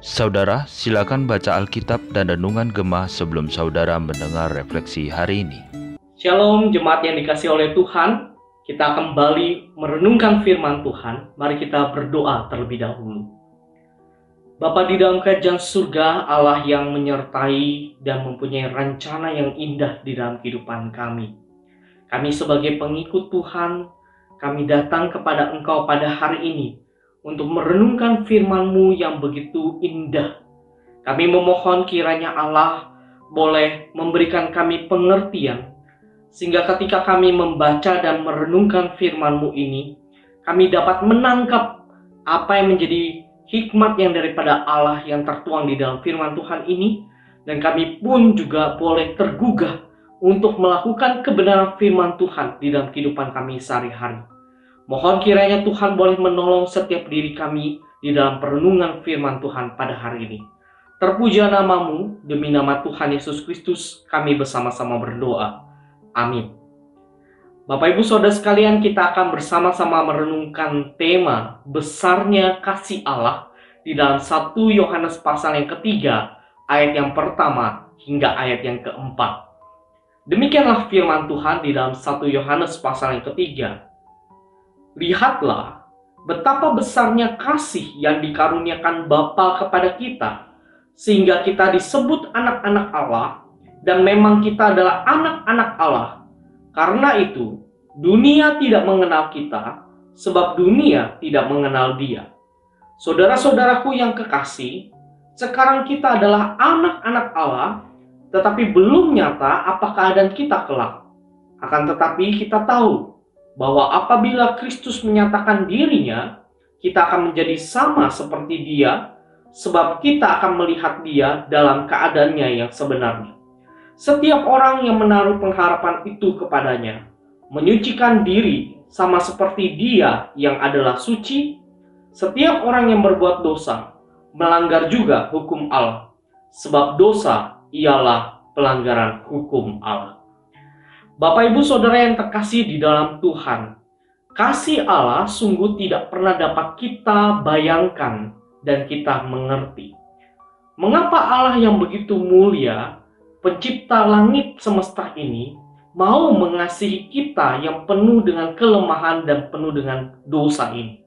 Saudara, silakan baca Alkitab dan Renungan Gemah sebelum saudara mendengar refleksi hari ini. Shalom jemaat yang dikasih oleh Tuhan. Kita kembali merenungkan firman Tuhan. Mari kita berdoa terlebih dahulu. Bapa di dalam kerajaan surga, Allah yang menyertai dan mempunyai rencana yang indah di dalam kehidupan kami. Kami sebagai pengikut Tuhan, kami datang kepada Engkau pada hari ini untuk merenungkan firman-Mu yang begitu indah. Kami memohon kiranya Allah boleh memberikan kami pengertian sehingga ketika kami membaca dan merenungkan firman-Mu ini, kami dapat menangkap apa yang menjadi hikmat yang daripada Allah yang tertuang di dalam firman Tuhan ini, dan kami pun juga boleh tergugah untuk melakukan kebenaran firman Tuhan di dalam kehidupan kami sehari-hari. Mohon kiranya Tuhan boleh menolong setiap diri kami di dalam perenungan firman Tuhan pada hari ini. Terpuja namamu, demi nama Tuhan Yesus Kristus, kami bersama-sama berdoa. Amin. Bapak Ibu Saudara sekalian, kita akan bersama-sama merenungkan tema besarnya kasih Allah di dalam 1 Yohanes pasal yang ketiga, ayat yang pertama hingga ayat yang keempat. Demikianlah firman Tuhan di dalam 1 Yohanes pasal yang ketiga. Lihatlah betapa besarnya kasih yang dikaruniakan Bapa kepada kita, sehingga kita disebut anak-anak Allah dan memang kita adalah anak-anak Allah. Karena itu, dunia tidak mengenal kita, sebab dunia tidak mengenal Dia. Saudara-saudaraku yang kekasih, sekarang kita adalah anak-anak Allah, tetapi belum nyata apa keadaan kita kelak. Akan tetapi kita tahu bahwa apabila Kristus menyatakan dirinya, kita akan menjadi sama seperti Dia, sebab kita akan melihat Dia dalam keadaannya yang sebenarnya. Setiap orang yang menaruh pengharapan itu kepadanya, menyucikan diri sama seperti dia yang adalah suci, setiap orang yang berbuat dosa, melanggar juga hukum Allah. Sebab dosa ialah pelanggaran hukum Allah. Bapak ibu saudara yang terkasih di dalam Tuhan, kasih Allah sungguh tidak pernah dapat kita bayangkan dan kita mengerti. Mengapa Allah yang begitu mulia pencipta langit semesta ini mau mengasihi kita yang penuh dengan kelemahan dan penuh dengan dosa ini.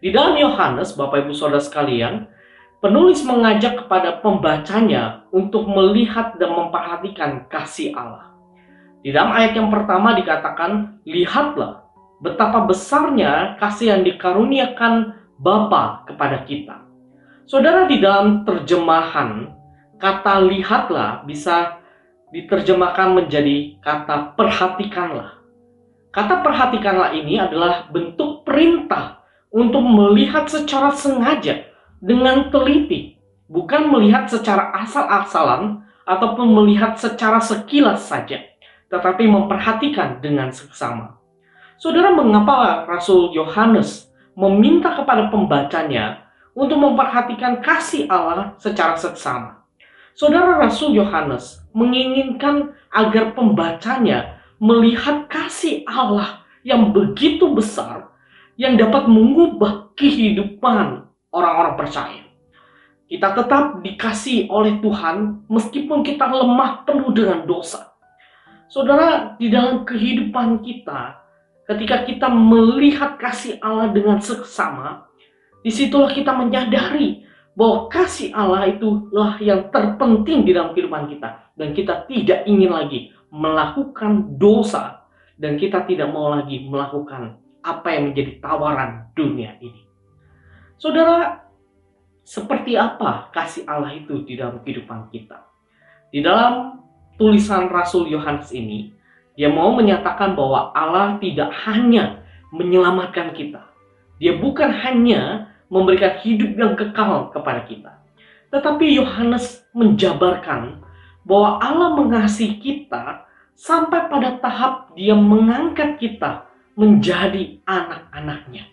Di dalam Yohanes, Bapak Ibu Saudara sekalian, penulis mengajak kepada pembacanya untuk melihat dan memperhatikan kasih Allah. Di dalam ayat yang pertama dikatakan, "Lihatlah betapa besarnya kasih yang dikaruniakan Bapa kepada kita." Saudara di dalam terjemahan kata lihatlah bisa diterjemahkan menjadi kata perhatikanlah. Kata perhatikanlah ini adalah bentuk perintah untuk melihat secara sengaja dengan teliti, bukan melihat secara asal-asalan ataupun melihat secara sekilas saja, tetapi memperhatikan dengan seksama. Saudara, mengapa Rasul Yohanes meminta kepada pembacanya untuk memperhatikan kasih Allah secara seksama? Saudara Rasul Yohanes menginginkan agar pembacanya melihat kasih Allah yang begitu besar yang dapat mengubah kehidupan orang-orang percaya. Kita tetap dikasih oleh Tuhan meskipun kita lemah penuh dengan dosa. Saudara, di dalam kehidupan kita, ketika kita melihat kasih Allah dengan seksama, di situlah kita menyadari bahwa kasih Allah itulah yang terpenting di dalam kehidupan kita dan kita tidak ingin lagi melakukan dosa dan kita tidak mau lagi melakukan apa yang menjadi tawaran dunia ini. Saudara, seperti apa kasih Allah itu di dalam kehidupan kita? Di dalam tulisan Rasul Yohanes ini, dia mau menyatakan bahwa Allah tidak hanya menyelamatkan kita. Dia bukan hanya memberikan hidup yang kekal kepada kita. Tetapi Yohanes menjabarkan bahwa Allah mengasihi kita sampai pada tahap dia mengangkat kita menjadi anak-anaknya.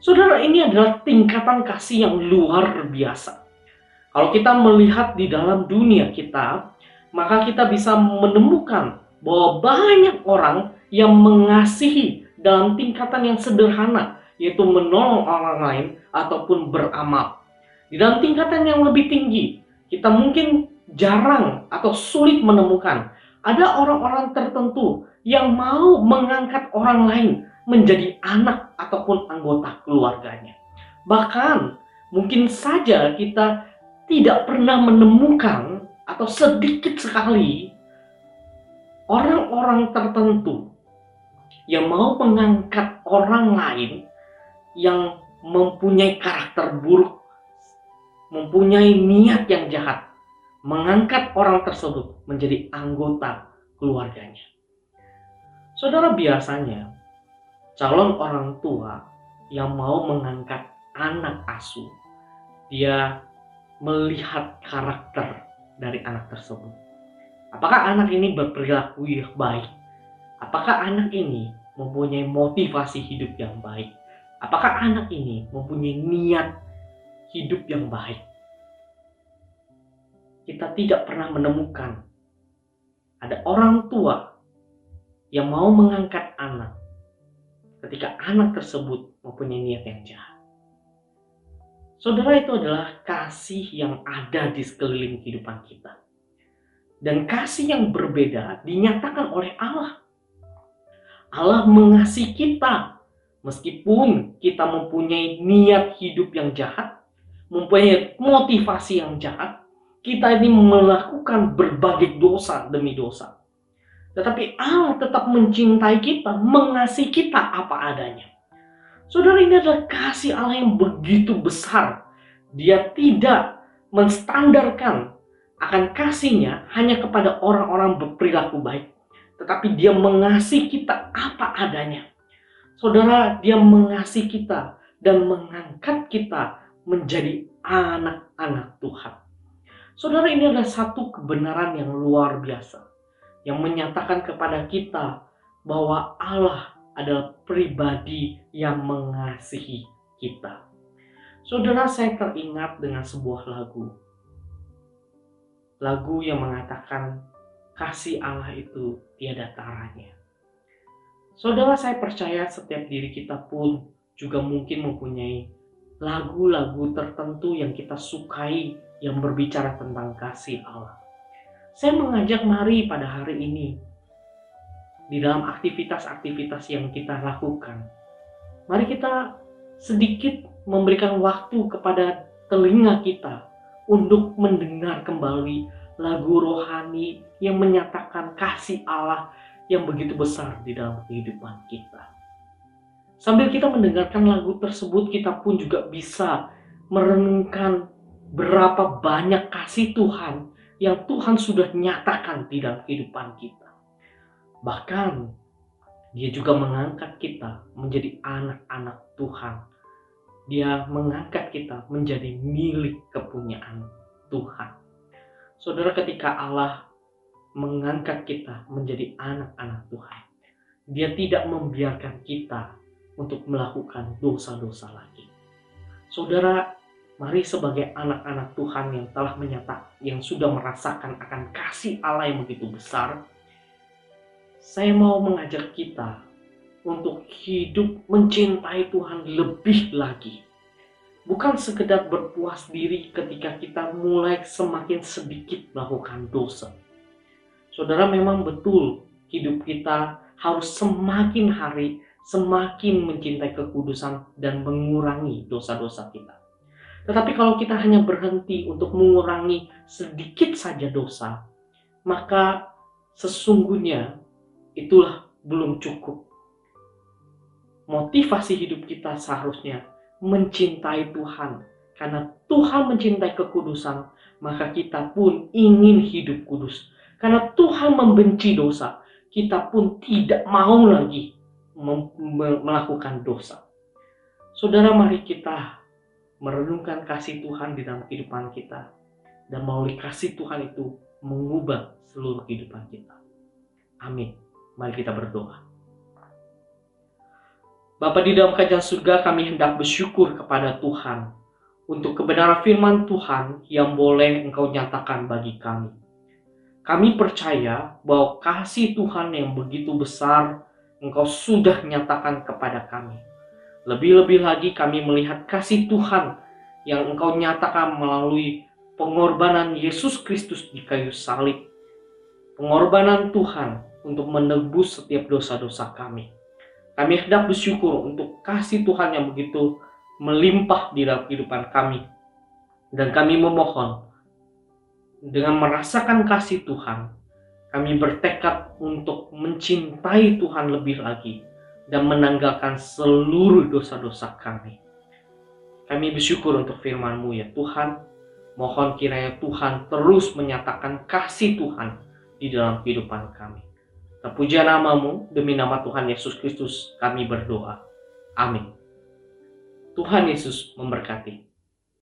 Saudara, ini adalah tingkatan kasih yang luar biasa. Kalau kita melihat di dalam dunia kita, maka kita bisa menemukan bahwa banyak orang yang mengasihi dalam tingkatan yang sederhana, yaitu menolong orang lain ataupun beramal. Di dalam tingkatan yang lebih tinggi, kita mungkin jarang atau sulit menemukan ada orang-orang tertentu yang mau mengangkat orang lain menjadi anak ataupun anggota keluarganya. Bahkan mungkin saja kita tidak pernah menemukan atau sedikit sekali orang-orang tertentu yang mau mengangkat orang lain yang mempunyai karakter buruk, mempunyai niat yang jahat, mengangkat orang tersebut menjadi anggota keluarganya. Saudara biasanya calon orang tua yang mau mengangkat anak asuh, dia melihat karakter dari anak tersebut. Apakah anak ini berperilaku yang baik? Apakah anak ini mempunyai motivasi hidup yang baik? Apakah anak ini mempunyai niat hidup yang baik? Kita tidak pernah menemukan ada orang tua yang mau mengangkat anak ketika anak tersebut mempunyai niat yang jahat. Saudara itu adalah kasih yang ada di sekeliling kehidupan kita. Dan kasih yang berbeda dinyatakan oleh Allah. Allah mengasihi kita meskipun kita mempunyai niat hidup yang jahat, mempunyai motivasi yang jahat, kita ini melakukan berbagai dosa demi dosa. Tetapi Allah tetap mencintai kita, mengasihi kita apa adanya. Saudara ini adalah kasih Allah yang begitu besar. Dia tidak menstandarkan akan kasihnya hanya kepada orang-orang berperilaku baik. Tetapi dia mengasihi kita apa adanya. Saudara, dia mengasihi kita dan mengangkat kita menjadi anak-anak Tuhan. Saudara, ini adalah satu kebenaran yang luar biasa. Yang menyatakan kepada kita bahwa Allah adalah pribadi yang mengasihi kita. Saudara, saya teringat dengan sebuah lagu. Lagu yang mengatakan kasih Allah itu tiada taranya. Saudara, saya percaya setiap diri kita pun juga mungkin mempunyai lagu-lagu tertentu yang kita sukai yang berbicara tentang kasih Allah. Saya mengajak mari pada hari ini di dalam aktivitas-aktivitas yang kita lakukan. Mari kita sedikit memberikan waktu kepada telinga kita untuk mendengar kembali lagu rohani yang menyatakan kasih Allah yang begitu besar di dalam kehidupan kita. Sambil kita mendengarkan lagu tersebut, kita pun juga bisa merenungkan berapa banyak kasih Tuhan yang Tuhan sudah nyatakan di dalam kehidupan kita. Bahkan dia juga mengangkat kita menjadi anak-anak Tuhan. Dia mengangkat kita menjadi milik kepunyaan Tuhan. Saudara ketika Allah mengangkat kita menjadi anak-anak Tuhan, dia tidak membiarkan kita untuk melakukan dosa-dosa lagi. Saudara, mari sebagai anak-anak Tuhan yang telah menyatakan, yang sudah merasakan akan kasih Allah yang begitu besar, saya mau mengajak kita untuk hidup mencintai Tuhan lebih lagi. Bukan sekedar berpuas diri ketika kita mulai semakin sedikit melakukan dosa. Saudara memang betul hidup kita harus semakin hari semakin mencintai kekudusan dan mengurangi dosa-dosa kita. Tetapi kalau kita hanya berhenti untuk mengurangi sedikit saja dosa, maka sesungguhnya itulah belum cukup. Motivasi hidup kita seharusnya mencintai Tuhan. Karena Tuhan mencintai kekudusan, maka kita pun ingin hidup kudus. Karena Tuhan membenci dosa, kita pun tidak mau lagi melakukan dosa. Saudara, mari kita merenungkan kasih Tuhan di dalam kehidupan kita. Dan melalui kasih Tuhan itu mengubah seluruh kehidupan kita. Amin. Mari kita berdoa. Bapa di dalam kerajaan surga kami hendak bersyukur kepada Tuhan untuk kebenaran firman Tuhan yang boleh Engkau nyatakan bagi kami. Kami percaya bahwa kasih Tuhan yang begitu besar Engkau sudah nyatakan kepada kami. Lebih-lebih lagi kami melihat kasih Tuhan yang Engkau nyatakan melalui pengorbanan Yesus Kristus di kayu salib. Pengorbanan Tuhan untuk menebus setiap dosa-dosa kami. Kami hendak bersyukur untuk kasih Tuhan yang begitu melimpah di dalam kehidupan kami. Dan kami memohon, dengan merasakan kasih Tuhan, kami bertekad untuk mencintai Tuhan lebih lagi dan menanggalkan seluruh dosa-dosa kami. Kami bersyukur untuk firman-Mu ya Tuhan. Mohon kiranya Tuhan terus menyatakan kasih Tuhan di dalam kehidupan kami. Terpuja namamu, demi nama Tuhan Yesus Kristus kami berdoa. Amin. Tuhan Yesus memberkati.